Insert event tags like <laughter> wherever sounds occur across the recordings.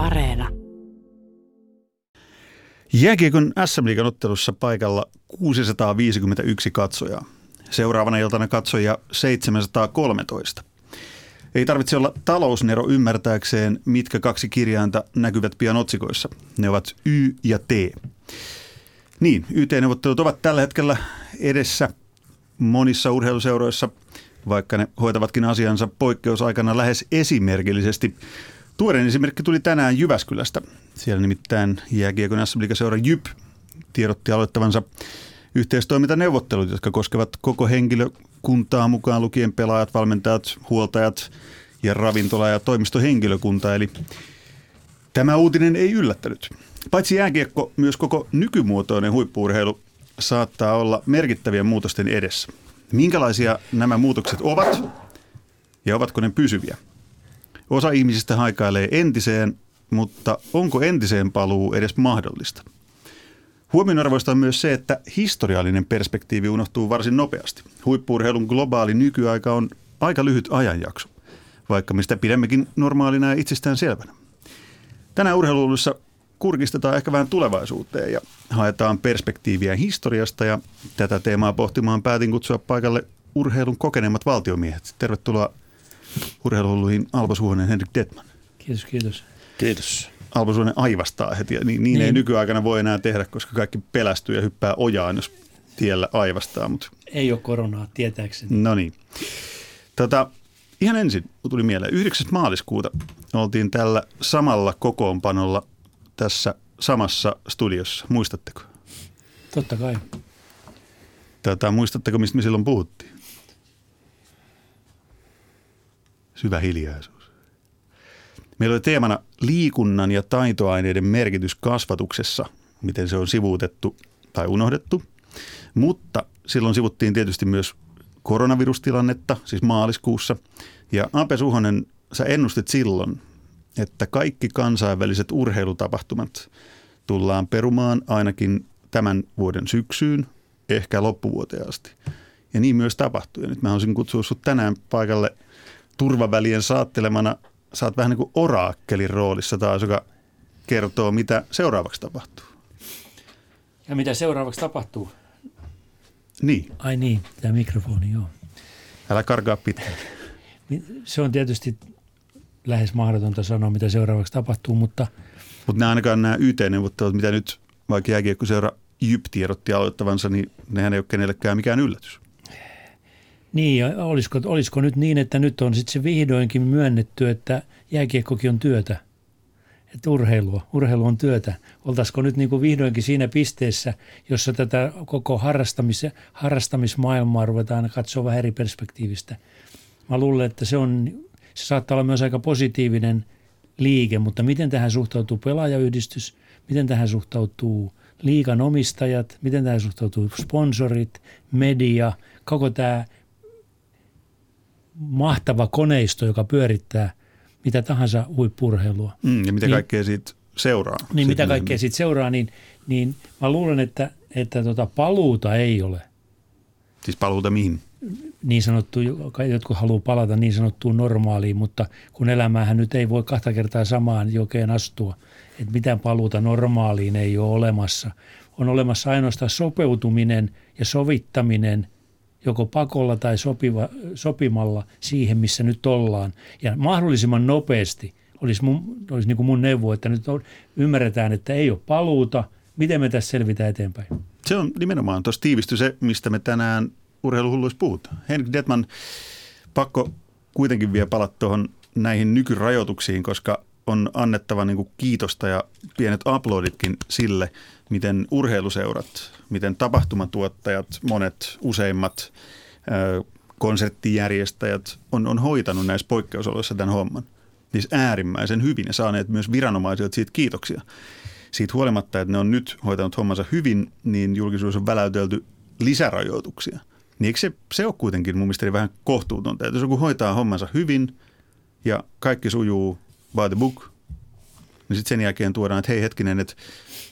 Areena. Jääkiekon SM ottelussa paikalla 651 katsojaa. Seuraavana iltana katsojia 713. Ei tarvitse olla talousnero ymmärtääkseen, mitkä kaksi kirjainta näkyvät pian otsikoissa. Ne ovat Y ja T. Niin, YT-neuvottelut ovat tällä hetkellä edessä monissa urheiluseuroissa, vaikka ne hoitavatkin asiansa poikkeusaikana lähes esimerkillisesti. Tuorein esimerkki tuli tänään Jyväskylästä. Siellä nimittäin jääkiekon sm seura Jyp tiedotti aloittavansa yhteistoimintaneuvottelut, jotka koskevat koko henkilökuntaa mukaan lukien pelaajat, valmentajat, huoltajat ja ravintola- ja toimistohenkilökunta. Eli tämä uutinen ei yllättänyt. Paitsi jääkiekko, myös koko nykymuotoinen huippuurheilu saattaa olla merkittävien muutosten edessä. Minkälaisia nämä muutokset ovat ja ovatko ne pysyviä? Osa ihmisistä haikailee entiseen, mutta onko entiseen paluu edes mahdollista? Huomionarvoista on myös se, että historiallinen perspektiivi unohtuu varsin nopeasti. Huippuurheilun globaali nykyaika on aika lyhyt ajanjakso, vaikka mistä pidemmekin normaalina ja itsestään selvänä. Tänään urheiluissa kurkistetaan ehkä vähän tulevaisuuteen ja haetaan perspektiiviä historiasta ja tätä teemaa pohtimaan päätin kutsua paikalle urheilun kokeneemmat valtiomiehet. Tervetuloa urheiluhulluihin Alpo Suhonen Henrik Detman. Kiitos, kiitos. Kiitos. Alpo Suhonen aivastaa heti ja niin, niin, niin. ei nykyaikana voi enää tehdä, koska kaikki pelästyy ja hyppää ojaan, jos tiellä aivastaa. Mutta... Ei ole koronaa, tietääkseni. No niin. Tota, ihan ensin tuli mieleen, 9. maaliskuuta oltiin tällä samalla kokoonpanolla tässä samassa studiossa. Muistatteko? Totta kai. Tätä, muistatteko, mistä me silloin puhuttiin? Syvä hiljaisuus. Meillä oli teemana liikunnan ja taitoaineiden merkitys kasvatuksessa, miten se on sivuutettu tai unohdettu. Mutta silloin sivuttiin tietysti myös koronavirustilannetta, siis maaliskuussa. Ja Ape Suhonen, sä ennustit silloin, että kaikki kansainväliset urheilutapahtumat tullaan perumaan ainakin tämän vuoden syksyyn, ehkä loppuvuoteen asti. Ja niin myös tapahtui. Ja nyt mä haluaisin kutsua sinut tänään paikalle turvavälien saattelemana. Saat vähän niin kuin oraakkelin roolissa taas, joka kertoo, mitä seuraavaksi tapahtuu. Ja mitä seuraavaksi tapahtuu? Niin. Ai niin, tämä mikrofoni, joo. Älä karkaa pitkään. Se on tietysti lähes mahdotonta sanoa, mitä seuraavaksi tapahtuu, mutta... Mutta nämä ainakaan nämä YT-neuvottelut, mitä nyt vaikka jääkiekkoseura Jyp tiedotti aloittavansa, niin nehän ei ole kenellekään mikään yllätys. Niin, olisiko, olisiko nyt niin, että nyt on sitten se vihdoinkin myönnetty, että jääkiekkokin on työtä, että urheilua, urheilu on työtä. Oltaisiko nyt niin kuin vihdoinkin siinä pisteessä, jossa tätä koko harrastamis, harrastamismaailmaa ruvetaan katsoa vähän eri perspektiivistä. Mä luulen, että se on se saattaa olla myös aika positiivinen liike, mutta miten tähän suhtautuu pelaajayhdistys, miten tähän suhtautuu liikan omistajat, miten tähän suhtautuu sponsorit, media, koko tämä mahtava koneisto, joka pyörittää mitä tahansa huippurheilua. Mm, ja mitä niin, kaikkea siitä seuraa. Niin, mitä kaikkea siitä seuraa, niin, niin mä luulen, että, että tota paluuta ei ole. Siis paluuta mihin? niin sanottu, jotkut haluaa palata niin sanottuun normaaliin, mutta kun elämähän nyt ei voi kahta kertaa samaan jokeen astua, että mitään paluuta normaaliin ei ole olemassa. On olemassa ainoastaan sopeutuminen ja sovittaminen joko pakolla tai sopiva, sopimalla siihen, missä nyt ollaan. Ja mahdollisimman nopeasti olisi, mun, olisi niin kuin mun neuvo, että nyt on, ymmärretään, että ei ole paluuta. Miten me tässä selvitään eteenpäin? Se on nimenomaan tuossa tiivisty se, mistä me tänään urheiluhulluissa puhutaan. Henrik Detman, pakko kuitenkin vielä palata tuohon näihin nykyrajoituksiin, koska on annettava niin kuin kiitosta ja pienet uploaditkin sille, miten urheiluseurat, miten tapahtumatuottajat, monet useimmat konserttijärjestäjät on, on hoitanut näissä poikkeusoloissa tämän homman. Siis äärimmäisen hyvin ja saaneet myös viranomaisilta siitä kiitoksia. Siitä huolimatta, että ne on nyt hoitanut hommansa hyvin, niin julkisuus on väläytelty lisärajoituksia. Niin eikö se, se ole kuitenkin mun mielestä vähän kohtuutonta, että jos joku hoitaa hommansa hyvin ja kaikki sujuu by the book, niin sitten sen jälkeen tuodaan, että hei hetkinen, että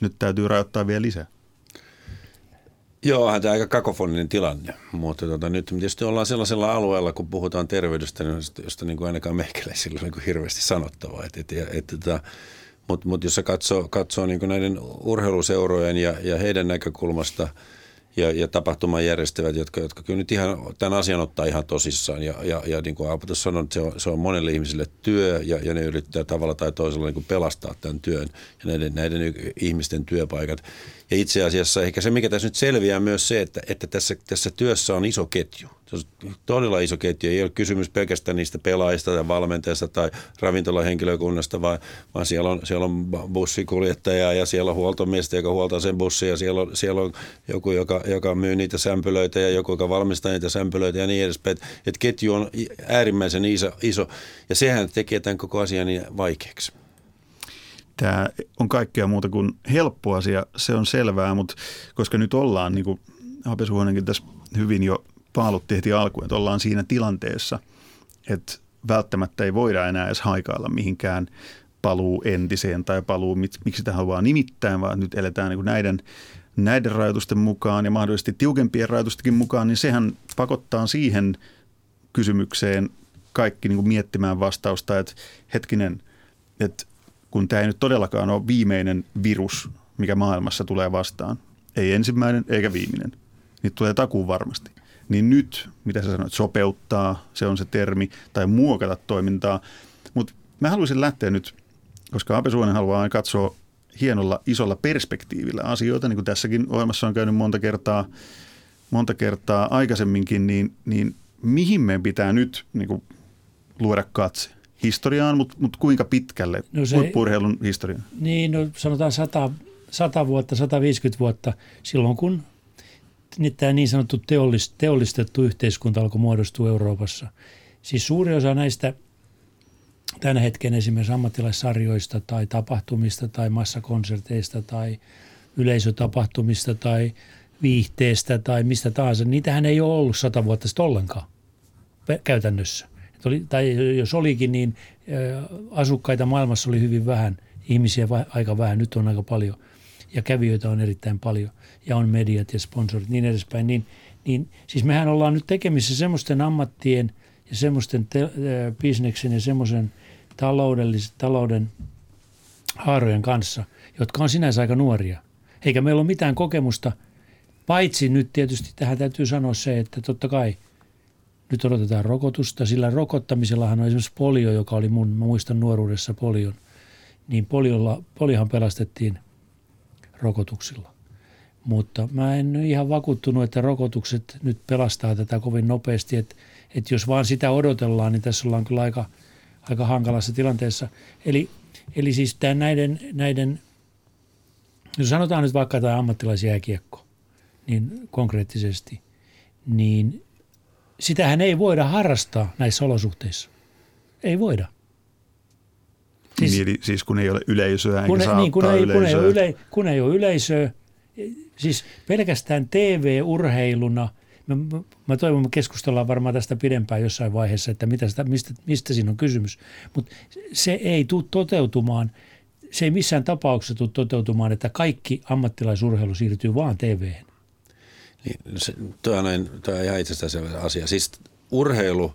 nyt täytyy rajoittaa vielä lisää. Joo, tämä aika kakofoninen tilanne, mutta tota, nyt tietysti ollaan sellaisella alueella, kun puhutaan terveydestä, niin josta niin kuin ainakaan meikäläisillä on niin kuin hirveästi sanottavaa. Et, et, et, tota, Mutta mut jos katsoo, katsoo niin näiden urheiluseurojen ja, ja heidän näkökulmasta – ja, ja tapahtuman järjestävät, jotka, jotka kyllä nyt ihan tämän asian ottaa ihan tosissaan. Ja, ja, ja niin kuin Aapo sanoi, että se on, se on monelle ihmisille työ ja, ja ne yrittää tavalla tai toisella niin kuin pelastaa tämän työn ja näiden, näiden ihmisten työpaikat. Ja itse asiassa ehkä se, mikä tässä nyt selviää myös se, että, että tässä, tässä työssä on iso ketju. Se on todella iso ketju. Ei ole kysymys pelkästään niistä pelaajista tai valmentajista tai ravintolahenkilökunnasta, vaan, vaan siellä, on, siellä on bussikuljettaja ja siellä on huoltomiestä, joka huoltaa sen bussin ja siellä on, siellä on joku, joka, joka myy niitä sämpylöitä ja joku, joka valmistaa niitä sämpylöitä ja niin edespäin. Että et ketju on äärimmäisen iso, iso ja sehän tekee tämän koko asian niin vaikeaksi. Tämä on kaikkea muuta kuin helppo asia, se on selvää, mutta koska nyt ollaan, niin kuin Hapesuhonenkin tässä hyvin jo paalutti heti alkuun, että ollaan siinä tilanteessa, että välttämättä ei voida enää edes haikailla mihinkään paluu entiseen tai paluu, miksi sitä haluaa nimittäin, vaan nyt eletään niin näiden, näiden rajoitusten mukaan ja mahdollisesti tiukempien rajoitustenkin mukaan, niin sehän pakottaa siihen kysymykseen kaikki niin kuin miettimään vastausta, että hetkinen, että kun tämä ei nyt todellakaan ole viimeinen virus, mikä maailmassa tulee vastaan, ei ensimmäinen eikä viimeinen, niin tulee takuun varmasti. Niin nyt, mitä sä sanoit, sopeuttaa, se on se termi, tai muokata toimintaa. Mutta mä haluaisin lähteä nyt, koska Ape Suonen haluaa katsoa hienolla isolla perspektiivillä asioita, niin kuin tässäkin ohjelmassa on käynyt monta kertaa, monta kertaa aikaisemminkin, niin, niin mihin meidän pitää nyt niin kuin, luoda katse? Historiaan, mutta mut kuinka pitkälle no se, huippurheilun historiaan? Niin, no sanotaan 100, 100 vuotta, 150 vuotta silloin, kun niin tämä niin sanottu teollist, teollistettu yhteiskunta alkoi muodostua Euroopassa. Siis suuri osa näistä tämän hetken esimerkiksi ammattilaissarjoista tai tapahtumista tai massakonserteista tai yleisötapahtumista tai viihteestä tai mistä tahansa, niitähän ei ole ollut sata vuotta sitten ollenkaan käytännössä oli, tai jos olikin, niin asukkaita maailmassa oli hyvin vähän, ihmisiä aika vähän, nyt on aika paljon. Ja kävijöitä on erittäin paljon. Ja on mediat ja sponsorit niin edespäin, niin, niin siis mehän ollaan nyt tekemissä semmoisten ammattien ja semmoisten te, bisneksen ja semmoisen taloudellisen, talouden haarojen kanssa, jotka on sinänsä aika nuoria. Eikä meillä ole mitään kokemusta, paitsi nyt tietysti tähän täytyy sanoa se, että totta kai – nyt odotetaan rokotusta, sillä rokottamisellahan on esimerkiksi polio, joka oli mun, mä muistan nuoruudessa polion, niin poliolla, poliohan pelastettiin rokotuksilla. Mutta mä en ihan vakuuttunut, että rokotukset nyt pelastaa tätä kovin nopeasti, että, että jos vaan sitä odotellaan, niin tässä ollaan kyllä aika, aika hankalassa tilanteessa. Eli, eli siis tämä näiden, näiden, jos sanotaan nyt vaikka tämä ammattilaisjääkiekko, niin konkreettisesti, niin sitähän ei voida harrastaa näissä olosuhteissa. Ei voida. Siis, niin, eli siis kun ei ole yleisöä kun, ei, niin, kun, ei, kun, ei ole yle, kun ei ole yleisöä, siis pelkästään TV-urheiluna, mä, mä toivon, että keskustellaan varmaan tästä pidempään jossain vaiheessa, että mitä sitä, mistä, mistä siinä on kysymys, mutta se ei tule toteutumaan, se ei missään tapauksessa tule toteutumaan, että kaikki ammattilaisurheilu siirtyy vaan TV:hen. Niin, se, toi, on, noin, toi on ihan itsestäänselvä asia. Siis urheilu,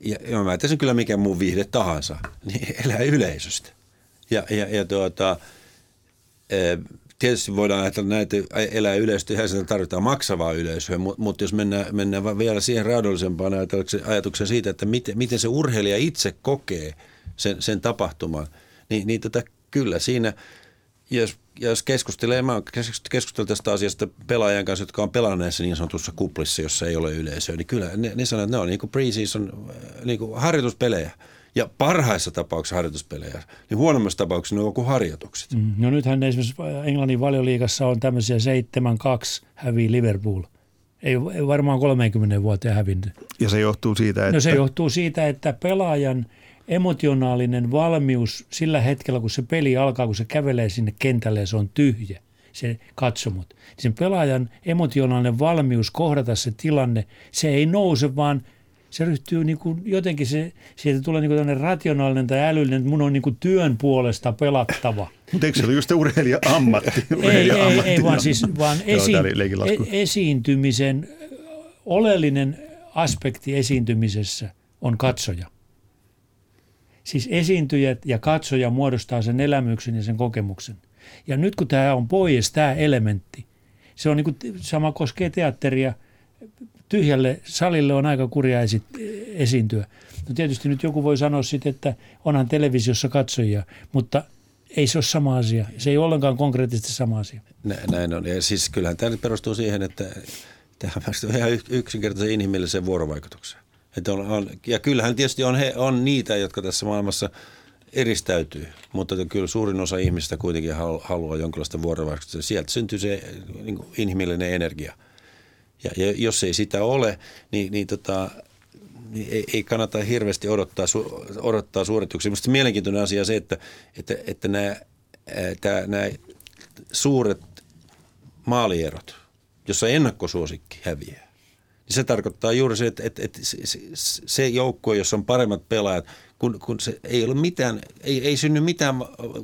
ja, ja mä sen kyllä mikä muu viihde tahansa, niin <laughs> elää yleisöstä. Ja, ja, ja tuota, e, tietysti voidaan ajatella näitä elää yleisöstä, ihan sitä tarvitaan maksavaa yleisöä, mutta jos mennään, mennään vielä siihen raadollisempaan ajatukseen siitä, että miten, miten se urheilija itse kokee sen, sen tapahtuman, niin, niin tota, kyllä siinä – jos, jos keskustelee, mä keskustelin tästä asiasta pelaajan kanssa, jotka on pelanneet niin sanotussa kuplissa, jossa ei ole yleisöä, niin kyllä ne, ne sanoo, että ne on niin kuin pre-season niin kuin harjoituspelejä. Ja parhaissa tapauksissa harjoituspelejä, niin huonommassa tapauksessa ne on kuin harjoitukset. Mm. No nythän esimerkiksi Englannin valioliigassa on tämmöisiä 7-2 häviä Liverpool. Ei, ei varmaan 30 vuoteen hävinnyt. Ja se johtuu siitä, että... No se johtuu siitä, että pelaajan – emotionaalinen valmius sillä hetkellä, kun se peli alkaa, kun se kävelee sinne kentälle ja se on tyhjä, se katsomut. Niin sen pelaajan emotionaalinen valmius kohdata se tilanne, se ei nouse, vaan se ryhtyy niin kuin jotenkin, se, sieltä tulee niin kuin rationaalinen tai älyllinen, että mun on niin kuin työn puolesta pelattava. <laughs> Mutta eikö se ole just urheilija-ammatti? Urheilija ei, ei, ei, vaan, siis, vaan esi- e- esiintymisen oleellinen aspekti esiintymisessä on katsoja Siis esiintyjät ja katsoja muodostaa sen elämyksen ja sen kokemuksen. Ja nyt kun tämä on pois, tämä elementti, se on niin sama koskee teatteria, tyhjälle salille on aika kurja esi- esiintyä. No tietysti nyt joku voi sanoa sitten, että onhan televisiossa katsojia, mutta ei se ole sama asia. Se ei ole ollenkaan konkreettisesti sama asia. Näin on. Ja siis kyllähän tämä perustuu siihen, että tähän on ihan yksinkertaisen inhimilliseen vuorovaikutukseen. Että on, on, ja kyllähän tietysti on, he, on niitä, jotka tässä maailmassa eristäytyy, mutta kyllä suurin osa ihmistä kuitenkin haluaa jonkinlaista vuorovaikutusta. Sieltä syntyy se niin kuin inhimillinen energia. Ja, ja jos ei sitä ole, niin, niin, tota, niin ei, ei kannata hirveästi odottaa, su, odottaa suorituksia. Minusta mielenkiintoinen asia on se, että, että, että nämä, tämä, nämä suuret maalierot, jossa ennakkosuosikki häviää, niin se tarkoittaa juuri se, että, että, että se joukkue, jossa on paremmat pelaajat, kun, kun se ei ole mitään, ei, ei synny mitään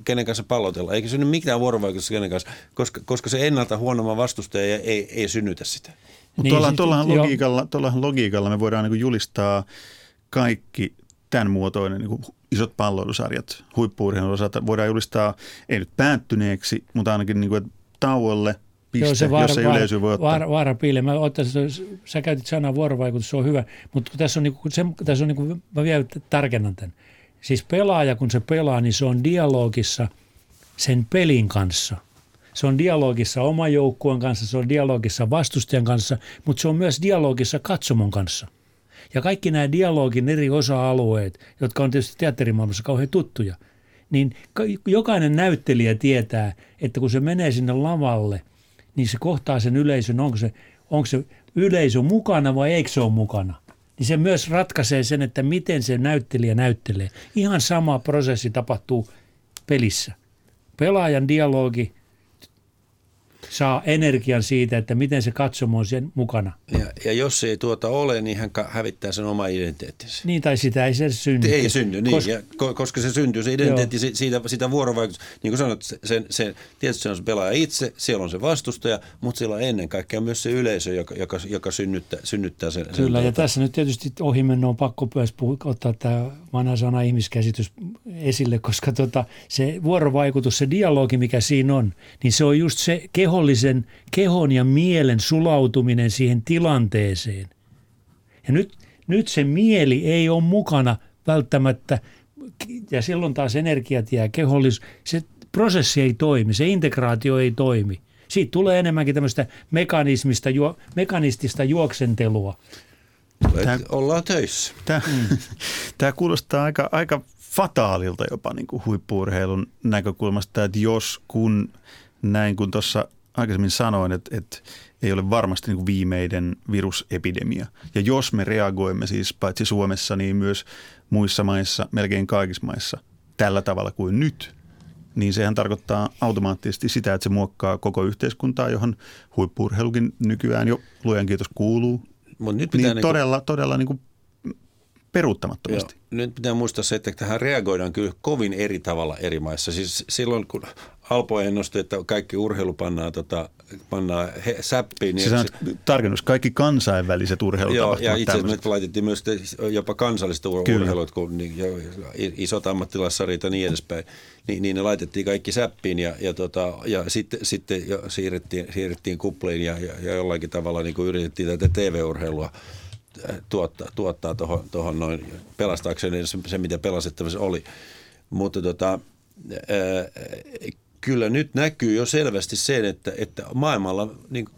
kenen kanssa pallotella, eikä synny mitään vuorovaikutusta kenen kanssa, koska, koska se ennalta huonomman vastustaja ei, ei synnytä sitä. Niin, tuolla, siis, tuollahan, logiikalla, tuollahan logiikalla me voidaan niin julistaa kaikki tämän muotoinen niin isot palloilusarjat huippuurheilun osalta voidaan julistaa, ei nyt päättyneeksi, mutta ainakin niin kuin, tauolle – piste, Joo, se vaara, jos ei yleisö voi ottaa. Vaara, vaara piilee. Mä ottaisin, sä käytit sanaa vuorovaikutus, se on hyvä, mutta tässä on, niin kuin, se, tässä on niin kuin, mä vielä tarkennan tämän. Siis pelaaja, kun se pelaa, niin se on dialogissa sen pelin kanssa. Se on dialogissa oman joukkueen kanssa, se on dialogissa vastustajan kanssa, mutta se on myös dialogissa katsomon kanssa. Ja kaikki nämä dialogin eri osa-alueet, jotka on tietysti teatterimaailmassa kauhean tuttuja, niin jokainen näyttelijä tietää, että kun se menee sinne lavalle – niin se kohtaa sen yleisön, onko se, onko se yleisö mukana vai eikö se ole mukana. Niin se myös ratkaisee sen, että miten se näyttelijä näyttelee. Ihan sama prosessi tapahtuu pelissä. Pelaajan dialogi saa energian siitä, että miten se katsomo on sen mukana. Ja, ja jos ei tuota ole, niin hän hävittää sen oma identiteettinsä. Niin, tai sitä ei se synny. Ei synny, niin, koska, ja, koska se syntyy, se identiteetti joo. siitä, siitä vuorovaikutusta. Niin kuin sanoit, se, se, tietysti se on se pelaaja itse, siellä on se vastustaja, mutta siellä on ennen kaikkea myös se yleisö, joka, joka, joka synnyttää, synnyttää sen. Kyllä, sen ja tuota. tässä nyt tietysti ohimennon on pakko myös puhua, ottaa tämä vanha sana ihmiskäsitys esille, koska tota, se vuorovaikutus, se dialogi, mikä siinä on, niin se on just se keho kehollisen, kehon ja mielen sulautuminen siihen tilanteeseen. Ja nyt, nyt se mieli ei ole mukana välttämättä, ja silloin taas energiat jää kehollis, se prosessi ei toimi, se integraatio ei toimi. Siitä tulee enemmänkin tämmöistä mekanismista, juo, mekanistista juoksentelua. Tämä, ollaan töissä. Tämä, mm. <laughs> tämä kuulostaa aika, aika fataalilta jopa niin kuin huippuurheilun näkökulmasta, että jos kun näin kuin tuossa aikaisemmin sanoin, että, että ei ole varmasti niin kuin viimeinen virusepidemia. Ja jos me reagoimme siis paitsi Suomessa, niin myös muissa maissa, melkein kaikissa maissa, tällä tavalla kuin nyt, niin sehän tarkoittaa automaattisesti sitä, että se muokkaa koko yhteiskuntaa, johon huippuurheilukin nykyään jo luojan kiitos kuuluu. Mut nyt pitää niin, niin todella, todella niin kuin peruuttamattomasti. Joo. Nyt pitää muistaa se, että tähän reagoidaan kyllä kovin eri tavalla eri maissa. Siis silloin, kun Alpo ennusti, että kaikki urheilu pannaan, tota, pannaan he, säppiin. Niin se, tarkennus, kaikki kansainväliset urheilutapahtumat. Joo, ja itse asiassa me laitettiin myös jopa kansallista urheilut, kun niin, jo, isot ammattilaissarit ja niin edespäin, niin, niin ne laitettiin kaikki säppiin ja, ja, tota, ja sitten, sitten jo siirrettiin, siirrettiin kupliin ja, ja, ja jollakin tavalla niin kuin yritettiin tätä TV-urheilua tuottaa, tuottaa tuohon, tuohon noin pelastaakseen se, se, mitä pelastettavassa oli. Mutta tota, ää, kyllä nyt näkyy jo selvästi sen, että, että maailmalla niin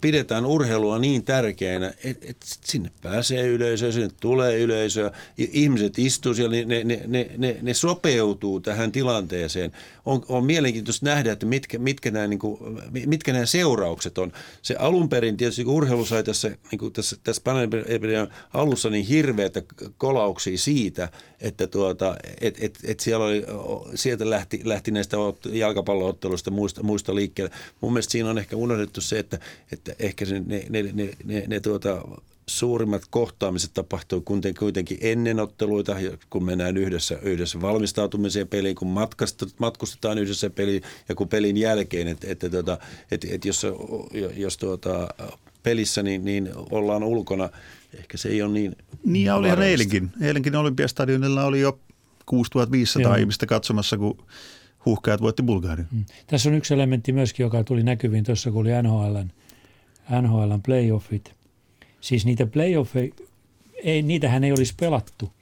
pidetään urheilua niin tärkeänä, että, että sinne pääsee yleisöä, sinne tulee yleisöä, ihmiset istuu siellä, niin ne, ne, ne, ne, ne sopeutuu tähän tilanteeseen. On, on mielenkiintoista nähdä, että mitkä, mitkä, nämä, niin kuin, mitkä nämä seuraukset on. Se alun perin tietysti, kun urheilu sai tässä, niin tässä, tässä pandemian alussa niin hirveätä kolauksia siitä, että tuota, et, et, et siellä oli, sieltä lähti, lähti näistä jalkapallootteluista muista, muista liikkeelle. Mun mielestä siinä on ehkä unohdettu se, että, että ehkä se, ne, ne, ne, ne, ne tuota, suurimmat kohtaamiset tapahtuu kuitenkin ennen otteluita, kun mennään yhdessä, yhdessä valmistautumiseen peliin, kun matkustetaan yhdessä peliin ja kun pelin jälkeen, että, että, että, että, että jos, jos tuota, pelissä niin, niin ollaan ulkona, ehkä se ei ole niin Niin ja oli eilenkin. Eilenkin Olympiastadionilla oli jo 6500 Joo. ihmistä katsomassa, kun huuhkajat voitti Bulgaria. Mm. Tässä on yksi elementti myöskin, joka tuli näkyviin tuossa, kun oli NHLn, NHLn playoffit. Siis niitä playoffeja, ei, niitähän ei olisi pelattu,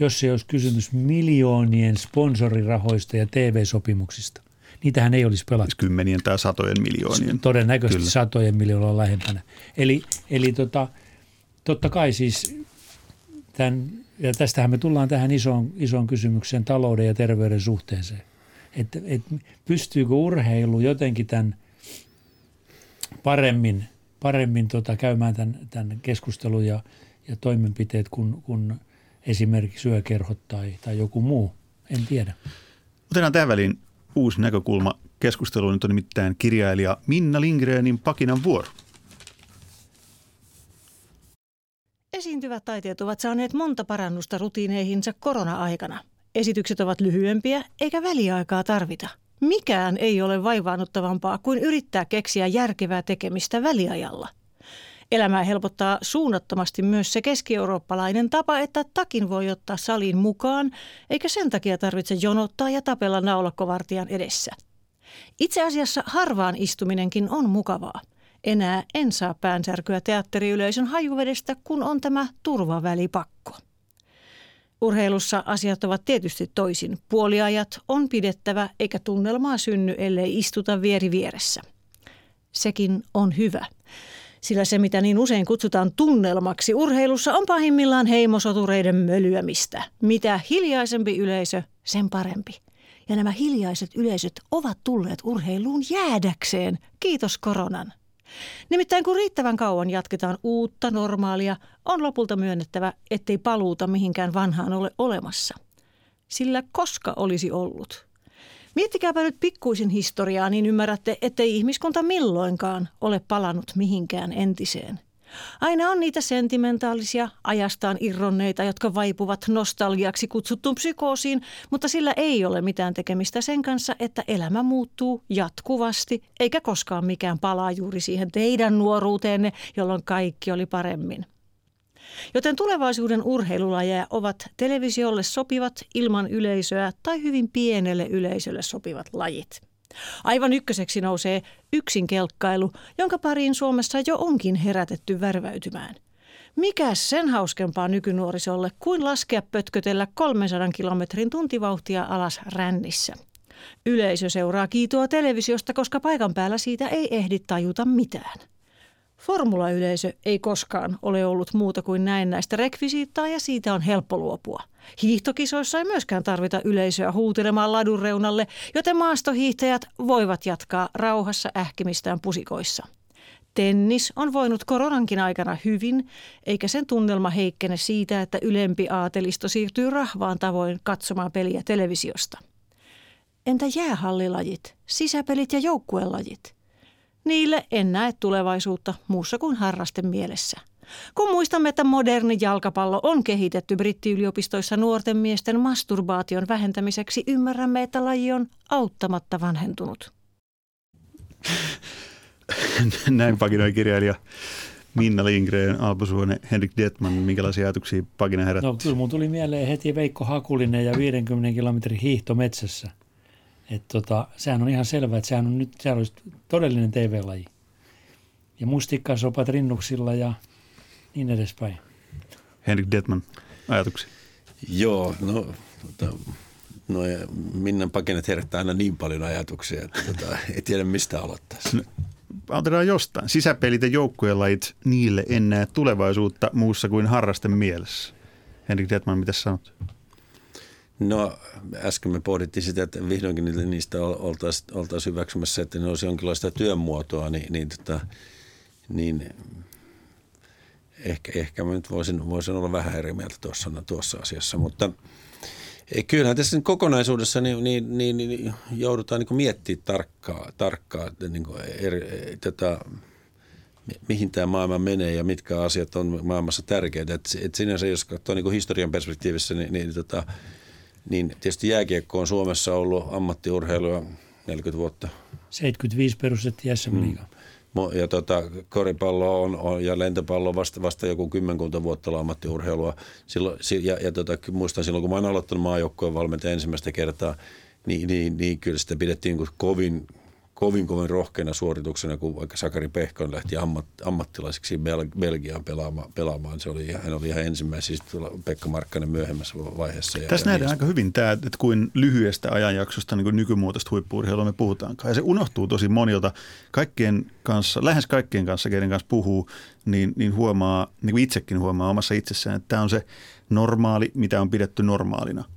jos ei olisi kysymys miljoonien sponsorirahoista ja TV-sopimuksista. Niitähän ei olisi pelattu. Siis kymmenien tai satojen miljoonien. Todennäköisesti Kyllä. satojen miljoonaa lähempänä. Eli, eli tota, totta kai siis, tämän, ja tästähän me tullaan tähän isoon, isoon kysymykseen talouden ja terveyden suhteeseen. Että et pystyykö urheilu jotenkin tämän paremmin, paremmin tota käymään tämän, tämän keskustelun ja, ja toimenpiteet kuin, kuin esimerkiksi yökerhot tai, tai joku muu. En tiedä. Otetaan tähän väliin uusi näkökulma keskusteluun. Nyt on nimittäin kirjailija Minna Lindgrenin Pakinan vuoro. Esiintyvät taiteet ovat saaneet monta parannusta rutiineihinsa korona-aikana. Esitykset ovat lyhyempiä eikä väliaikaa tarvita. Mikään ei ole vaivaannuttavampaa kuin yrittää keksiä järkevää tekemistä väliajalla. Elämää helpottaa suunnattomasti myös se keski-eurooppalainen tapa, että takin voi ottaa saliin mukaan, eikä sen takia tarvitse jonottaa ja tapella naulakkovartijan edessä. Itse asiassa harvaan istuminenkin on mukavaa. Enää en saa päänsärkyä teatteriyleisön hajuvedestä, kun on tämä turvavälipakko. Urheilussa asiat ovat tietysti toisin. Puoliajat on pidettävä eikä tunnelmaa synny, ellei istuta vieri vieressä. Sekin on hyvä. Sillä se, mitä niin usein kutsutaan tunnelmaksi urheilussa, on pahimmillaan heimosotureiden mölyämistä. Mitä hiljaisempi yleisö, sen parempi. Ja nämä hiljaiset yleisöt ovat tulleet urheiluun jäädäkseen. Kiitos koronan. Nimittäin kun riittävän kauan jatketaan uutta normaalia, on lopulta myönnettävä, ettei paluuta mihinkään vanhaan ole olemassa. Sillä koska olisi ollut? Miettikääpä nyt pikkuisin historiaa, niin ymmärrätte, ettei ihmiskunta milloinkaan ole palannut mihinkään entiseen. Aina on niitä sentimentaalisia, ajastaan irronneita, jotka vaipuvat nostalgiaksi kutsuttuun psykoosiin, mutta sillä ei ole mitään tekemistä sen kanssa, että elämä muuttuu jatkuvasti, eikä koskaan mikään palaa juuri siihen teidän nuoruuteenne, jolloin kaikki oli paremmin. Joten tulevaisuuden urheilulajeja ovat televisiolle sopivat ilman yleisöä tai hyvin pienelle yleisölle sopivat lajit. Aivan ykköseksi nousee yksinkelkkailu, jonka pariin Suomessa jo onkin herätetty värväytymään. Mikä sen hauskempaa nykynuorisolle kuin laskea pötkötellä 300 kilometrin tuntivauhtia alas rännissä? Yleisö seuraa kiitoa televisiosta, koska paikan päällä siitä ei ehdi tajuta mitään. Formulayleisö ei koskaan ole ollut muuta kuin näistä rekvisiittaa ja siitä on helppo luopua. Hiihtokisoissa ei myöskään tarvita yleisöä huutelemaan ladun reunalle, joten maastohiihtäjät voivat jatkaa rauhassa ähkimistään pusikoissa. Tennis on voinut koronankin aikana hyvin, eikä sen tunnelma heikkene siitä, että ylempi aatelisto siirtyy rahvaan tavoin katsomaan peliä televisiosta. Entä jäähallilajit, sisäpelit ja joukkuelajit? Niille en näe tulevaisuutta muussa kuin harrasten mielessä. Kun muistamme, että moderni jalkapallo on kehitetty brittiyliopistoissa nuorten miesten masturbaation vähentämiseksi, ymmärrämme, että laji on auttamatta vanhentunut. <laughs> Näin paginoi kirjailija Minna Lindgren, Alpo Suone, Henrik Detman. Minkälaisia ajatuksia pagina herätti? No kyllä mun tuli mieleen heti Veikko Hakulinen ja 50 kilometrin hiihto metsässä. Et tota, sehän on ihan selvää, että sehän on nyt sehän olisi todellinen TV-laji. Ja mustikkasopat rinnuksilla ja niin edespäin. Henrik Detman, ajatuksia? Joo, no, tota, no Minnan pakenet herättää aina niin paljon ajatuksia, että tota, ei tiedä mistä aloittaisi. No, aloitetaan jostain. Sisäpelit ja joukkueen lajit, niille en näe tulevaisuutta muussa kuin harrasten mielessä. Henrik Detman, mitä sanot? No äsken me pohdittiin sitä, että vihdoinkin niistä oltaisiin oltais hyväksymässä, että ne olisi jonkinlaista työmuotoa, niin, niin, tota, niin ehkä, ehkä mä nyt voisin, voisin olla vähän eri mieltä tuossa, tuossa asiassa, mutta kyllähän tässä kokonaisuudessa niin, niin, niin, niin joudutaan niin miettimään tarkkaa, tarkkaa niin eri, tätä, mihin tämä maailma menee ja mitkä asiat on maailmassa tärkeitä. Et, et sinänsä, jos katsoo niin historian perspektiivissä, niin, niin tota, niin tietysti jääkiekko on Suomessa ollut ammattiurheilua 40 vuotta. 75 perustettiin SM mm. ja tota, koripallo on, on, ja lentopallo on vasta, vasta joku kymmenkunta vuotta ollut ammattiurheilua. Silloin, ja, ja tota, muistan silloin, kun mä oon aloittanut maajoukkojen valmentaja ensimmäistä kertaa, niin, niin, niin kyllä sitä pidettiin kovin kovin kovin rohkeana suorituksena, kun vaikka Sakari Pehkon lähti ammat, ammattilaiseksi Bel- Belgiaan pelaamaan, pelaamaan. Se oli, hän oli ihan ensimmäisiä, Pekka Markkanen myöhemmässä vaiheessa. Ja, Tässä ja nähdään aika hyvin tämä, että kuin lyhyestä ajanjaksosta niin kuin nykymuotoista huippuurheilua me puhutaankaan. Ja se unohtuu tosi monilta kaikkien kanssa, lähes kaikkien kanssa, keiden kanssa puhuu, niin, niin huomaa, niin kuin itsekin huomaa omassa itsessään, että tämä on se normaali, mitä on pidetty normaalina –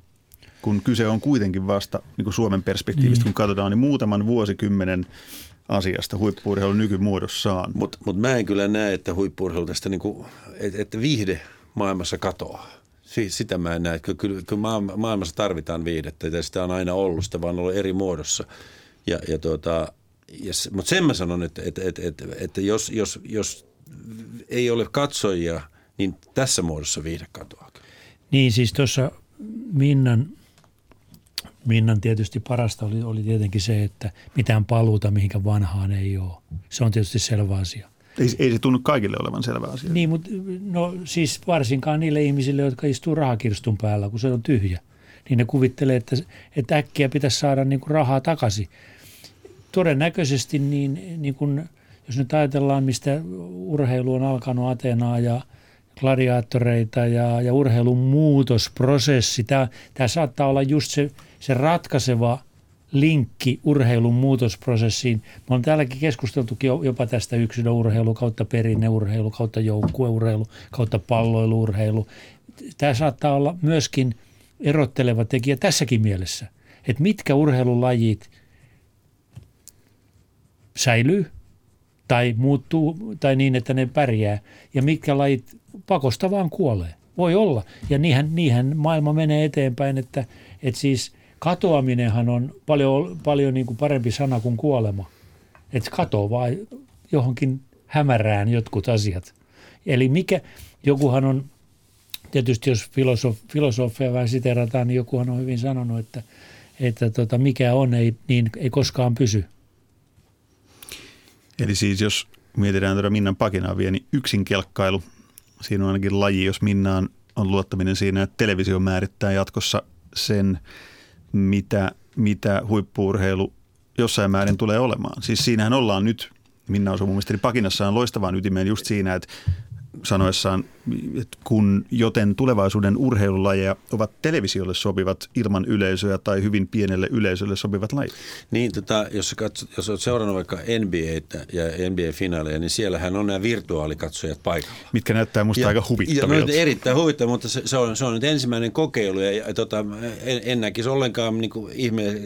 kun kyse on kuitenkin vasta niin kuin Suomen perspektiivistä, niin. kun katsotaan, niin muutaman vuosikymmenen asiasta huippuurheilun nykymuodossaan. Mutta mut mä en kyllä näe, että huippuurheilu tästä, niin kuin, että, että viihde maailmassa katoaa. Sitä mä en näe. Kyllä, kyllä maailmassa tarvitaan viihdettä ja sitä on aina ollut, sitä vaan ollut eri muodossa. Ja, ja tuota, ja, mutta sen mä sanon, että, että, että, että, että jos, jos, jos ei ole katsojia, niin tässä muodossa viihde katoaa. Niin siis tuossa Minnan Minnan tietysti parasta oli, oli tietenkin se, että mitään paluuta mihinkä vanhaan ei ole. Se on tietysti selvä asia. Ei, ei se tunnu kaikille olevan selvä asia. Niin, mutta no siis varsinkaan niille ihmisille, jotka istuu rahakirstun päällä, kun se on tyhjä. Niin ne kuvittelee, että, että äkkiä pitäisi saada niin kuin rahaa takaisin. Todennäköisesti niin, niin kuin, jos nyt ajatellaan, mistä urheilu on alkanut Atenaa ja gladiaattoreita ja, ja urheilun muutosprosessi, tämä, tämä saattaa olla just se – se ratkaiseva linkki urheilun muutosprosessiin. Me on täälläkin keskusteltukin jopa tästä yksilöurheilu kautta perinneurheilu kautta joukkueurheilu kautta palloiluurheilu. Tämä saattaa olla myöskin erotteleva tekijä tässäkin mielessä, että mitkä urheilulajit säilyy tai muuttuu tai niin, että ne pärjää ja mitkä lajit pakosta vaan kuolee. Voi olla. Ja niinhän, niinhän maailma menee eteenpäin, että, että siis – katoaminenhan on paljon, paljon niin kuin parempi sana kuin kuolema. Että katoaa johonkin hämärään jotkut asiat. Eli mikä, jokuhan on, tietysti jos filosof, filosofia vähän siterataan, niin jokuhan on hyvin sanonut, että, että tota, mikä on, ei, niin ei koskaan pysy. Eli siis jos mietitään tätä Minnan pakinaa vielä, niin yksinkelkkailu, siinä on ainakin laji, jos Minnaan on luottaminen siinä, että televisio määrittää jatkossa sen – mitä, mitä huippuurheilu jossain määrin tulee olemaan. Siis siinähän ollaan nyt, Minna Osu mun pakinassaan loistavaan ytimeen just siinä, että sanoessaan, että kun joten tulevaisuuden urheilulajeja ovat televisiolle sopivat ilman yleisöä tai hyvin pienelle yleisölle sopivat lajit. Niin, tota, jos, katsot, jos olet seurannut vaikka NBA ja NBA-finaaleja, niin siellähän on nämä virtuaalikatsojat paikalla. Mitkä näyttää musta ja, aika huvittavilta. Ja, no, erittäin huvittavia, mutta se, se, on, se on nyt ensimmäinen kokeilu ja, ja tota, en, en näkisi ollenkaan niin kuin ihme,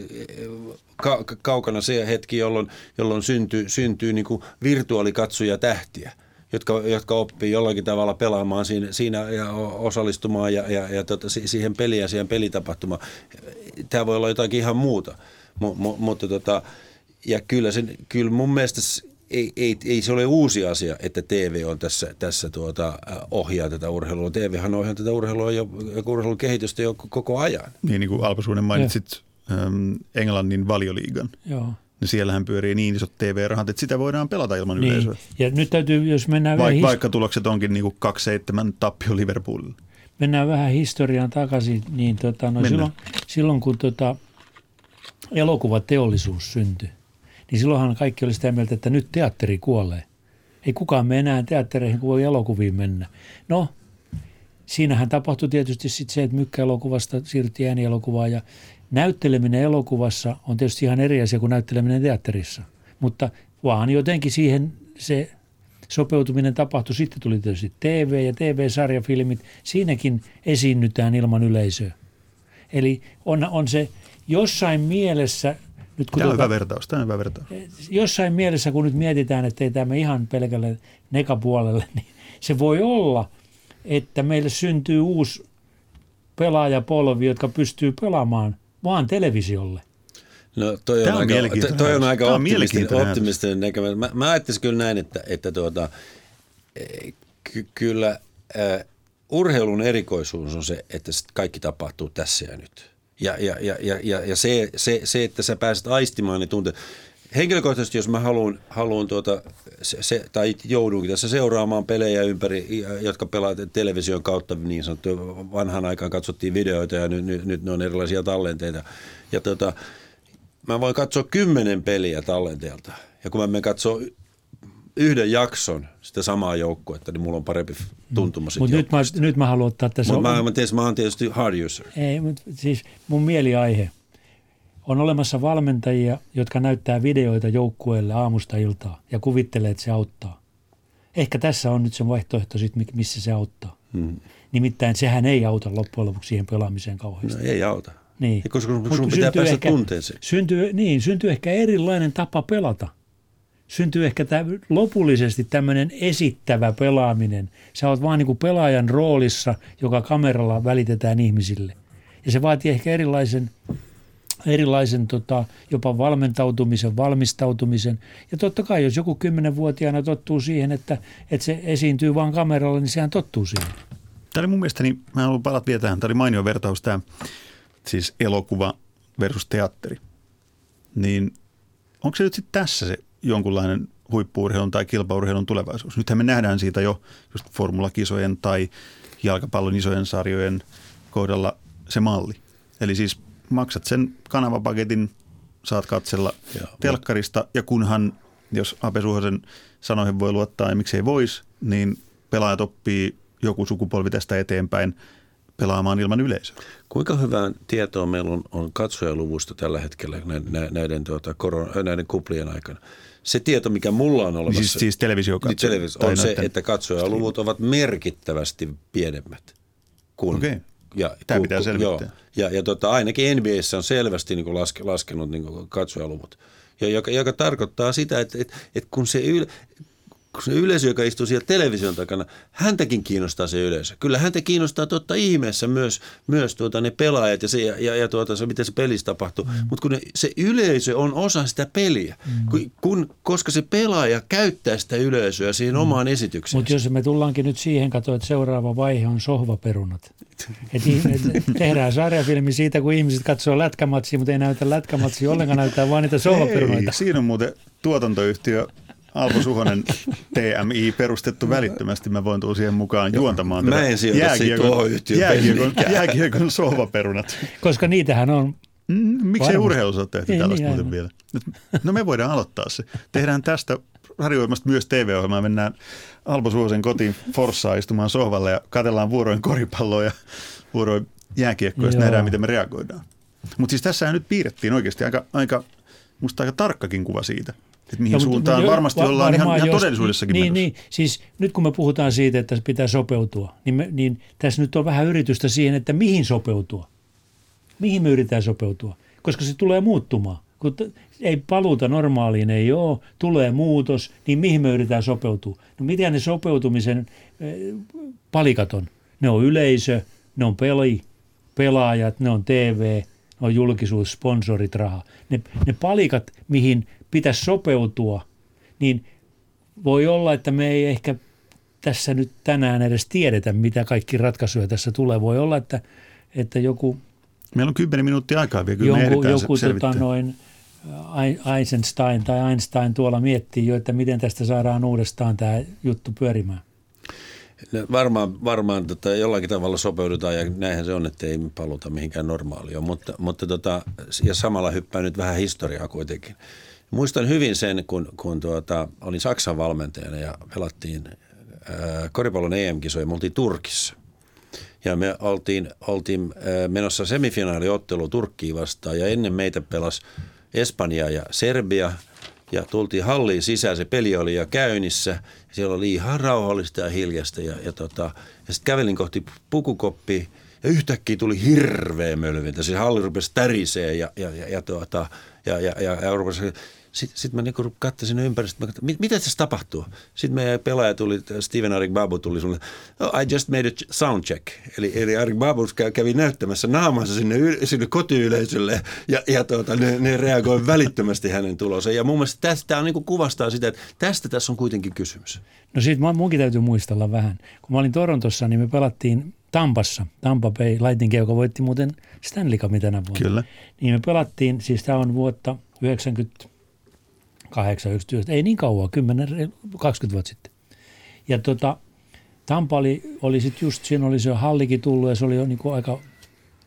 ka, kaukana se hetki, jolloin, jolloin syntyy, syntyy niin kuin virtuaalikatsoja tähtiä – jotka, jotka oppii jollakin tavalla pelaamaan siinä, siinä ja osallistumaan ja, ja, ja tota, siihen peliin ja siihen pelitapahtumaan. Tämä voi olla jotakin ihan muuta, M- m- mutta tota, ja kyllä, sen, kyllä mun mielestä ei, ei, ei se ole uusi asia, että TV on tässä, tässä tuota, ohjaa tätä urheilua. TVhan ohjaa tätä urheilua ja urheilun kehitystä jo koko ajan. Niin, niin kuin Alpasuuden mainitsit äm, Englannin valioliigan. Joo niin siellähän pyörii niin isot TV-rahat, että sitä voidaan pelata ilman niin. yleisöä. Ja nyt täytyy, jos mennään Vaik, vähän... Vaikka tulokset onkin niin kuin 2-7 tappio Liverpoolille. Mennään vähän historiaan takaisin, niin tota, no silloin, silloin kun tota, elokuvateollisuus syntyi, niin silloinhan kaikki oli sitä mieltä, että nyt teatteri kuolee. Ei kukaan mene enää teattereihin, kun voi elokuviin mennä. No, siinähän tapahtui tietysti sit se, että mykkäelokuvasta siirryttiin äänielokuvaan ja näytteleminen elokuvassa on tietysti ihan eri asia kuin näytteleminen teatterissa, mutta vaan jotenkin siihen se sopeutuminen tapahtui. Sitten tuli tietysti TV ja TV-sarjafilmit. Siinäkin esiinnytään ilman yleisöä. Eli on, on se jossain mielessä... Nyt kun tämä on tuota, hyvä vertaus, tämä on hyvä vertaus. Jossain mielessä, kun nyt mietitään, että ei tämä ihan pelkälle nekapuolelle, <laughs> niin se voi olla, että meille syntyy uusi pelaajapolvi, jotka pystyy pelaamaan vaan televisiolle. No toi on, on aika, toi on aika optimistinen, optimistinen näkemä. Mä, mä ajattelisin kyllä näin, että, että tuota, e, ky, kyllä äh, urheilun erikoisuus on se, että kaikki tapahtuu tässä ja nyt. Ja, ja, ja, ja, ja se, se, se, että sä pääset aistimaan ne tunteet. Henkilökohtaisesti, jos mä haluan, haluan tuota, se, se, tai joudunkin tässä seuraamaan pelejä ympäri, jotka pelaavat television kautta niin sanottu. Vanhan aikaan katsottiin videoita ja nyt, nyt, nyt ne on erilaisia tallenteita. Ja tuota, mä voin katsoa kymmenen peliä tallenteelta. Ja kun mä menen katsoa yhden jakson sitä samaa joukkuetta, niin mulla on parempi tuntuma Mutta nyt mä, nyt mä haluan ottaa tässä... Mutta mä, mä, mä, mä oon tietysti hard user. Ei, mutta siis mun mieliaihe – on olemassa valmentajia, jotka näyttää videoita joukkueelle aamusta iltaa ja kuvittelee, että se auttaa. Ehkä tässä on nyt se vaihtoehto, sit, missä se auttaa. Hmm. Nimittäin sehän ei auta loppujen lopuksi siihen pelaamiseen kauheasti. No ei auta. Niin. Ja koska sun, sun pitää päästä ehkä, tunteeseen. Syntyy, niin, syntyy ehkä erilainen tapa pelata. Syntyy ehkä tä, lopullisesti tämmöinen esittävä pelaaminen. Sä oot vaan niin kuin pelaajan roolissa, joka kameralla välitetään ihmisille. Ja se vaatii ehkä erilaisen erilaisen tota, jopa valmentautumisen, valmistautumisen. Ja totta kai, jos joku kymmenenvuotiaana tottuu siihen, että, että se esiintyy vain kameralla, niin sehän tottuu siihen. Tämä oli mun mielestä, niin mä haluan palata vielä tähän, tämä oli mainio vertaus tämä, siis elokuva versus teatteri. Niin onko se nyt sitten tässä se jonkunlainen huippuurheilun tai kilpaurheilun tulevaisuus? Nythän me nähdään siitä jo just formulakisojen tai jalkapallon isojen sarjojen kohdalla se malli. Eli siis maksat sen kanavapaketin, saat katsella Joo. telkkarista ja kunhan, jos Ape Suhosen sanoihin voi luottaa ja miksei voisi, niin pelaajat oppii joku sukupolvi tästä eteenpäin pelaamaan ilman yleisöä. Kuinka hyvää tietoa meillä on, on katsojaluvusta tällä hetkellä näiden, näiden, tuota, korona, näiden kuplien aikana? Se tieto, mikä mulla on olemassa, siis, siis televisio niin televisio, on se, että katsojaluvut ovat merkittävästi pienemmät kuin okay. Ja, Tämä pitää selvittää. Joo, ja, ja tota, ainakin NBAssä on selvästi niin kuin laske, laskenut niin kuin katsojaluvut. Ja joka, joka tarkoittaa sitä, että, että, että kun se yl, kun se yleisö, joka istuu siellä television takana, häntäkin kiinnostaa se yleisö. Kyllä häntä kiinnostaa totta ihmeessä myös, myös tuota ne pelaajat ja, se, ja, ja, ja tuota, se, miten se pelissä tapahtuu. Mm. Mutta kun ne, se yleisö on osa sitä peliä, mm. kun, kun, koska se pelaaja käyttää sitä yleisöä siihen mm. omaan esitykseen. Mutta jos me tullaankin nyt siihen, katsoa, että seuraava vaihe on sohvaperunat. <laughs> Et, et, tehdään sarjafilmi siitä, kun ihmiset katsoo lätkämatsia, mutta ei näytä lätkämatsia ollenkaan, näyttää vaan niitä sohvaperunoita. Ei, siinä on muuten tuotantoyhtiö Alpo Suhonen TMI perustettu välittömästi. Mä voin tulla siihen mukaan Joo, juontamaan Mä en jääkiekon, jääkiekon, jääkiekon sohvaperunat. Koska niitähän on mm, Miksei urheilussa ole tehty ei, tällaista niin, muuten vielä? No me voidaan aloittaa se. Tehdään tästä radioimasta myös TV-ohjelmaa. Mennään Alpo Suhosen kotiin Forssaan istumaan sohvalle ja katellaan vuoroin koripalloa ja vuoroin jääkiekkoa ja nähdään, miten me reagoidaan. Mutta siis tässä nyt piirrettiin oikeasti aika, aika, musta aika tarkkakin kuva siitä, että mihin no, suuntaan jo, varmasti va- ollaan ihan, ihan jos, todellisuudessakin niin, niin, siis nyt kun me puhutaan siitä, että pitää sopeutua, niin, me, niin tässä nyt on vähän yritystä siihen, että mihin sopeutua. Mihin me yritetään sopeutua, koska se tulee muuttumaan. Kun ei paluuta normaaliin ei ole, tulee muutos, niin mihin me yritetään sopeutua? No mitä ne sopeutumisen eh, palikat on? Ne on yleisö, ne on peli, pelaajat, ne on TV, ne on julkisuus, sponsorit, raha. Ne, ne palikat, mihin pitäisi sopeutua, niin voi olla, että me ei ehkä tässä nyt tänään edes tiedetä, mitä kaikki ratkaisuja tässä tulee. Voi olla, että, että joku... Meillä on kymmenen minuuttia aikaa vielä, kyllä joku, me joku tota, noin, Eisenstein tai Einstein tuolla miettii jo, että miten tästä saadaan uudestaan tämä juttu pyörimään. No varmaan varmaan tota, jollakin tavalla sopeudutaan ja näinhän se on, että ei paluta mihinkään normaalioon, mutta, mutta tota, ja samalla hyppää nyt vähän historiaa kuitenkin. Muistan hyvin sen, kun, kun tuota, olin Saksan valmentajana ja pelattiin ää, koripallon EM-kisoja, me oltiin Turkissa. Ja me oltiin, oltiin ää, menossa semifinaaliottelu Turkkiin vastaan ja ennen meitä pelasi Espanja ja Serbia ja tultiin halliin sisään, se peli oli jo käynnissä. Siellä oli ihan rauhallista ja hiljasta ja, ja, tota, ja sitten kävelin kohti pukukoppi ja yhtäkkiä tuli hirveä mölvintä. Se halli rupesi tärisee ja, ja, ja, ja, tuota, ja, ja, ja, ja rupesi sitten sit mä niinku katsoin ympäristöä, että mit, mitä tässä tapahtuu? Sitten meidän pelaaja tuli, Steven Arik Babu tuli sulle, oh, I just made a sound check. Eli, eli Arik Babu kävi näyttämässä naamansa sinne, sinne kotiyleisölle ja, ja tuota, ne, ne reagoi välittömästi hänen tulonsa. Ja mun mielestä tästä on, niinku kuvastaa sitä, että tästä tässä on kuitenkin kysymys. No siitä munkin täytyy muistella vähän. Kun mä olin Torontossa, niin me pelattiin Tampassa, Tampa Bay Lightning, joka voitti muuten Stanley Cupin tänä vuonna. Kyllä. Niin me pelattiin, siis tämä on vuotta 90 8, 11, ei niin kauan, 10, 20 vuotta sitten. Ja tota, Tampa oli, oli sitten just, siinä oli se hallikin tullut ja se oli jo niin kuin aika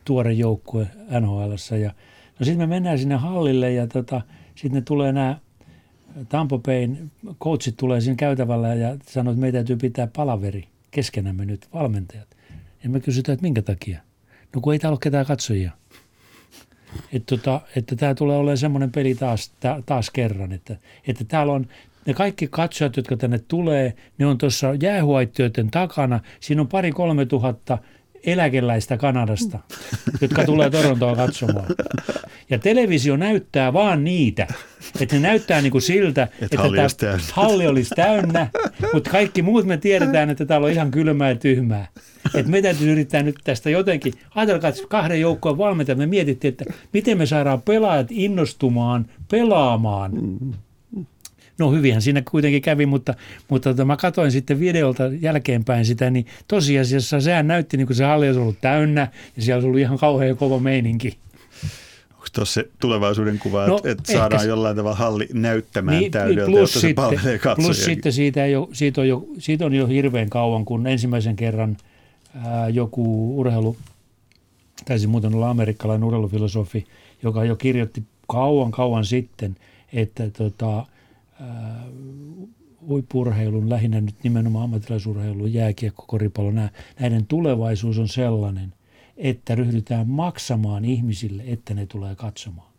tuore joukkue NHLssä. Ja, no sitten me mennään sinne hallille ja tota, sitten ne tulee nämä Tampa Bayn coachit tulee siinä käytävällä ja sanoo, että meidän täytyy pitää palaveri keskenämme nyt, valmentajat. Ja me kysytään, että minkä takia? No kun ei täällä ole ketään katsojia. Että, tota, että tämä tulee olemaan semmoinen peli taas, ta, taas kerran, että, että täällä on ne kaikki katsojat, jotka tänne tulee, ne on tuossa jäähuaittioiden takana. Siinä on pari kolme tuhatta eläkeläistä Kanadasta, jotka tulee Torontoon katsomaan. Ja televisio näyttää vaan niitä. Että ne näyttää niin kuin siltä, Et että halli tämä olisi täynnä. halli olisi täynnä, mutta kaikki muut me tiedetään, että täällä on ihan kylmää ja tyhmää. Että me täytyy yrittää nyt tästä jotenkin, ajatelkaa, että kahden joukkoon valmentajat, me mietittiin, että miten me saadaan pelaajat innostumaan pelaamaan. No hyvinhän siinä kuitenkin kävi, mutta, mutta tota, mä katsoin sitten videolta jälkeenpäin sitä, niin tosiasiassa sehän näytti niin kuin se halli olisi ollut täynnä ja siellä olisi ollut ihan kauhean kova meininki. Onko tuossa se tulevaisuuden kuva, No, että, että ehkä saadaan se- jollain tavalla halli näyttämään niin, täydeltä, plus jotta se sitten, palvelee plus katsojiakin? sitten siitä, ei ole, siitä, on jo, siitä on jo hirveän kauan, kun ensimmäisen kerran ää, joku urheilu, taisi muuten olla amerikkalainen urheilufilosofi, joka jo kirjoitti kauan kauan sitten, että tota, huippurheilun, lähinnä nyt nimenomaan ammattilaisurheilun, jääkiekko, koripallo, nää, näiden tulevaisuus on sellainen, että ryhdytään maksamaan ihmisille, että ne tulee katsomaan.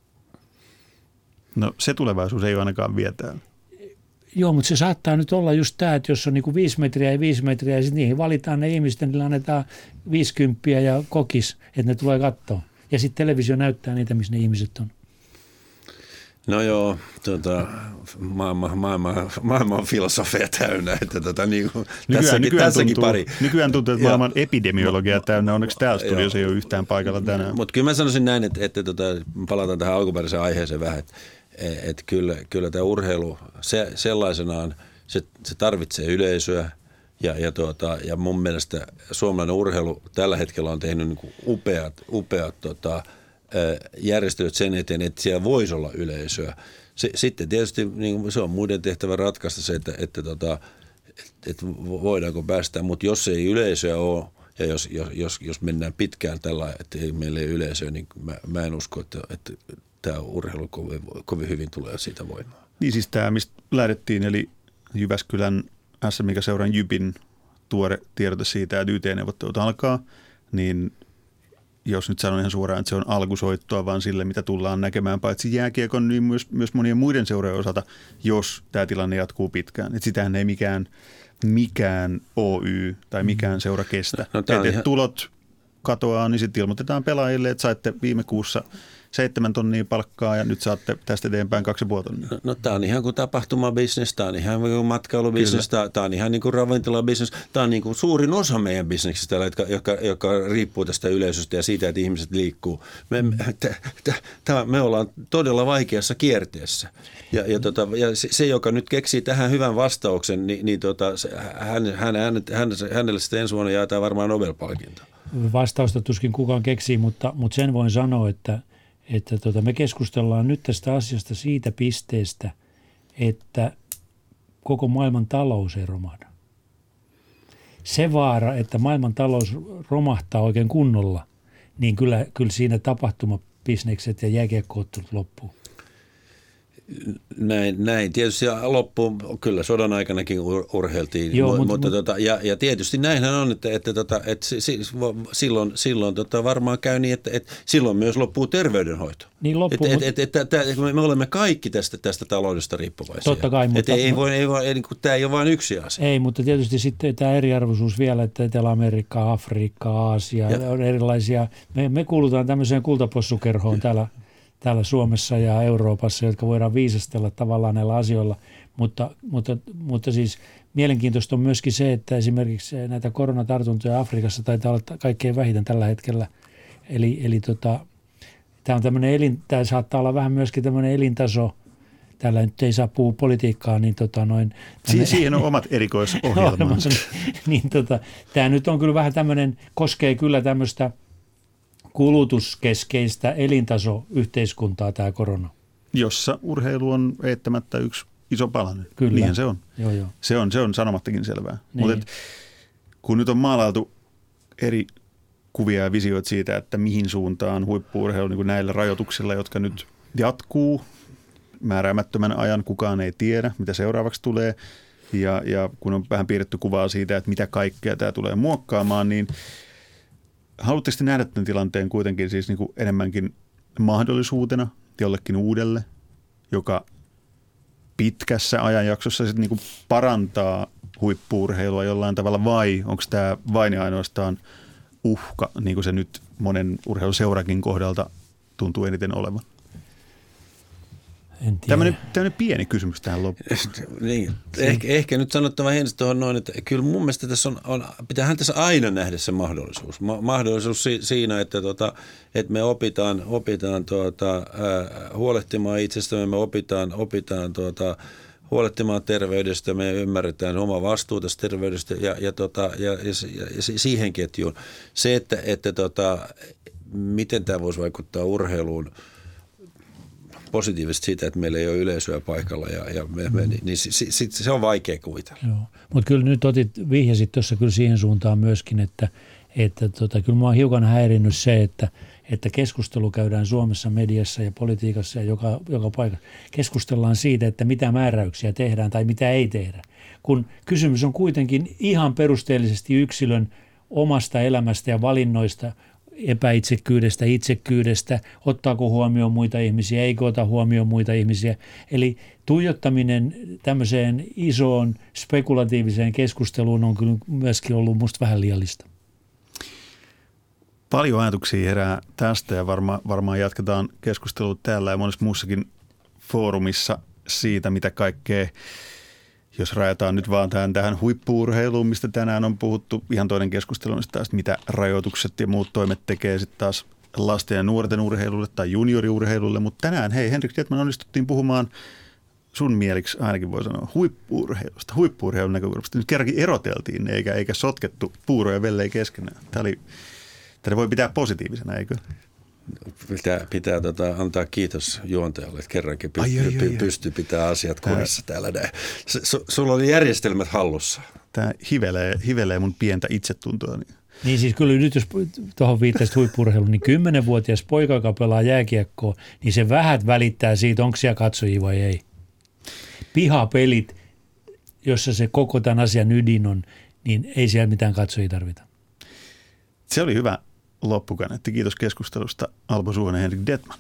No se tulevaisuus ei ole ainakaan vielä täällä. Joo, mutta se saattaa nyt olla just tämä, että jos on niinku viisi metriä ja viisi metriä ja sitten niihin valitaan ne ihmiset, niille annetaan 50 ja kokis, että ne tulee katsoa. Ja sitten televisio näyttää niitä, missä ne ihmiset on. No joo, tota, maailma, maailma, maailma on filosofia täynnä, että tota, niin kuin, tässäkin, tässäkin tuntuu, pari. nykyään tuntuu, että Ja- maailman epidemiologia täynnä. Onneksi täällä studiossa ei ole yhtään paikalla tänään. Mutta kyllä mä sanoisin näin, että, että tota, palataan tähän alkuperäiseen aiheeseen vähän, että, että kyllä, kyllä tämä urheilu se, sellaisenaan, se, se tarvitsee yleisöä ja, ja, tuota, ja mun mielestä suomalainen urheilu tällä hetkellä on tehnyt niin kuin upeat, upeat tota, järjestelyt sen eteen, että siellä voisi olla yleisöä. Se, sitten tietysti niin se on muiden tehtävä ratkaista se, että, että tota, että voidaanko päästä, mutta jos ei yleisöä ole ja jos, jos, jos, mennään pitkään tällä, että ei meillä ei yleisöä, niin mä, mä en usko, että, että tämä urheilu kovin, kovin hyvin tulee siitä voimaa. Niin siis tämä, mistä lähdettiin, eli Jyväskylän SM, mikä seuran Jypin tuore tiedote siitä, että YT-neuvottelut alkaa, niin jos nyt sanon ihan suoraan, että se on alkusoittoa vaan sille, mitä tullaan näkemään paitsi jääkiekon, niin myös, myös monien muiden seurojen osalta, jos tämä tilanne jatkuu pitkään. Et sitähän ei mikään, mikään Oy tai mikään seura kestä. No, on et, et ihan- tulot katoaa, niin sitten ilmoitetaan pelaajille, että saitte viime kuussa seitsemän tonnia palkkaa ja nyt saatte tästä eteenpäin kaksi ja tonnia. No, no tämä on ihan kuin tapahtumabisnes, tämä on ihan kuin matkailubisnes, tämä on ihan niin kuin ravintolabisnes. Tämä on niin kuin suurin osa meidän bisneksistä, jotka, jotka, jotka riippuu tästä yleisöstä ja siitä, että ihmiset liikkuu. Me, t, t, t, me ollaan todella vaikeassa kierteessä. Ja, ja, tota, ja se, joka nyt keksii tähän hyvän vastauksen, niin, niin tota, hän, hän, hän, hän, hänelle sitten ensi vuonna jaetaan varmaan Nobel-palkinto. Vastausta tuskin kukaan keksii, mutta, mutta sen voin sanoa, että, että tota, me keskustellaan nyt tästä asiasta siitä pisteestä, että koko maailman talous ei romahda. Se vaara, että maailman talous romahtaa oikein kunnolla, niin kyllä, kyllä siinä tapahtumabisnekset ja jääkiekkoottelut loppuu. Näin, näin. Tietysti loppuun, kyllä sodan aikanakin ur- urheiltiin, Joo, Joo, mut- mutta, mut- mutta tota, ja, ja tietysti näinhän on, että, että, tota, että si, si, silloin, silloin tota, varmaan käy niin, että, että silloin myös loppuu terveydenhoito. Niin loppuu, et, et, et, et, et, me, me olemme kaikki tästä, tästä taloudesta riippuvaisia. Totta kai, et mutta- ei, voi, ei, voi, ei, niin kuin, tämä ei ole vain yksi asia. Ei, mutta tietysti sitten tämä eriarvoisuus vielä, että Etelä-Amerikka, Afrikka, Aasia, Ja- on erilaisia. Me, me kuulutaan tämmöiseen kultapossukerhoon <laughs> täällä, täällä Suomessa ja Euroopassa, jotka voidaan viisastella tavallaan näillä asioilla. Mutta, mutta, mutta siis mielenkiintoista on myöskin se, että esimerkiksi näitä koronatartuntoja Afrikassa taitaa olla kaikkein vähiten tällä hetkellä. Eli, eli tota, tämä on tämmöinen elin, tämä saattaa olla vähän myöskin tämmöinen elintaso, täällä nyt ei saa puhua politiikkaa, niin tota noin. Si- siihen on omat erikoisohjelmansa. <laughs> olemassa. niin tota, tämä nyt on kyllä vähän tämmöinen, koskee kyllä tämmöistä kulutuskeskeistä elintasoyhteiskuntaa tämä korona. jossa urheilu on eittämättä yksi iso palanen. Kyllä. Niinhän se on. Joo, joo. Se on, se on sanomattakin selvää. Niin. Mutta kun nyt on maalailtu eri kuvia ja visioita siitä, että mihin suuntaan huippuurheilu niin näillä rajoituksilla, jotka nyt jatkuu määräämättömän ajan, kukaan ei tiedä, mitä seuraavaksi tulee. Ja, ja kun on vähän piirretty kuvaa siitä, että mitä kaikkea tämä tulee muokkaamaan, niin haluatteko te nähdä tämän tilanteen kuitenkin siis niin kuin enemmänkin mahdollisuutena jollekin uudelle, joka pitkässä ajanjaksossa sitten niin kuin parantaa huippuurheilua jollain tavalla vai onko tämä vain ja ainoastaan uhka, niin kuin se nyt monen urheiluseurakin kohdalta tuntuu eniten olevan? En tiedä. Tämmöinen, tämmöinen pieni kysymys tähän loppuun. <laughs> Niin, ehkä, ehkä nyt sanottava hienosti tuohon noin, että kyllä mun mielestä tässä on, on pitäähän tässä aina nähdä se mahdollisuus. Ma- mahdollisuus si- siinä, että, tota, että me opitaan, opitaan tuota, ää, huolehtimaan itsestämme, me opitaan, opitaan tuota, huolehtimaan terveydestä, me ymmärretään oma vastuu tästä terveydestä ja, ja, tota, ja, ja, ja, ja siihen ketjuun. Se, että, että tota, miten tämä voisi vaikuttaa urheiluun, positiivisesti siitä, että meillä ei ole yleisöä paikalla ja, ja me, me, niin, niin se, se, se on vaikea kuvitella. Joo. Mutta kyllä nyt otit, vihjasit tuossa kyllä siihen suuntaan myöskin, että, että tota, kyllä mua on hiukan häirinnyt se, että, että keskustelu käydään Suomessa mediassa ja politiikassa ja joka, joka paikassa. Keskustellaan siitä, että mitä määräyksiä tehdään tai mitä ei tehdä. Kun kysymys on kuitenkin ihan perusteellisesti yksilön omasta elämästä ja valinnoista, epäitsekkyydestä, itsekkyydestä, ottaako huomioon muita ihmisiä, eikö ota huomioon muita ihmisiä. Eli tuijottaminen tämmöiseen isoon spekulatiiviseen keskusteluun on kyllä myöskin ollut musta vähän liiallista. Paljon ajatuksia herää tästä ja varma, varmaan jatketaan keskustelua täällä ja monessa muussakin foorumissa siitä, mitä kaikkea, jos rajataan nyt vaan tähän, tähän huippuurheiluun, mistä tänään on puhuttu, ihan toinen keskustelu on taas, mitä rajoitukset ja muut toimet tekee sitten taas lasten ja nuorten urheilulle tai junioriurheilulle, mutta tänään, hei Henrik Tietman, onnistuttiin puhumaan sun mieliksi ainakin voi sanoa huippuurheilusta, huippuurheilun näkökulmasta. Nyt kerrankin eroteltiin eikä, eikä sotkettu puuroja vellei keskenään. Tämä oli Tätä voi pitää positiivisena, eikö? Pitää, pitää tota, antaa kiitos juontajalle, että kerrankin py, ai, ai, py, ai, pystyy pitää asiat kurissa täällä näin. S- sulla oli järjestelmät hallussa. Tämä hivelee, hivelee mun pientä itsetuntoa. Niin. Niin siis kyllä nyt jos tuohon viittasit huippurheiluun, niin kymmenenvuotias poika, joka pelaa jääkiekkoa, niin se vähät välittää siitä, onko siellä katsojia vai ei. Pihapelit, jossa se koko tämän asian ydin on, niin ei siellä mitään katsojia tarvita. Se oli hyvä loppukaneetti. Kiitos keskustelusta Alpo Suhonen Henrik Detman.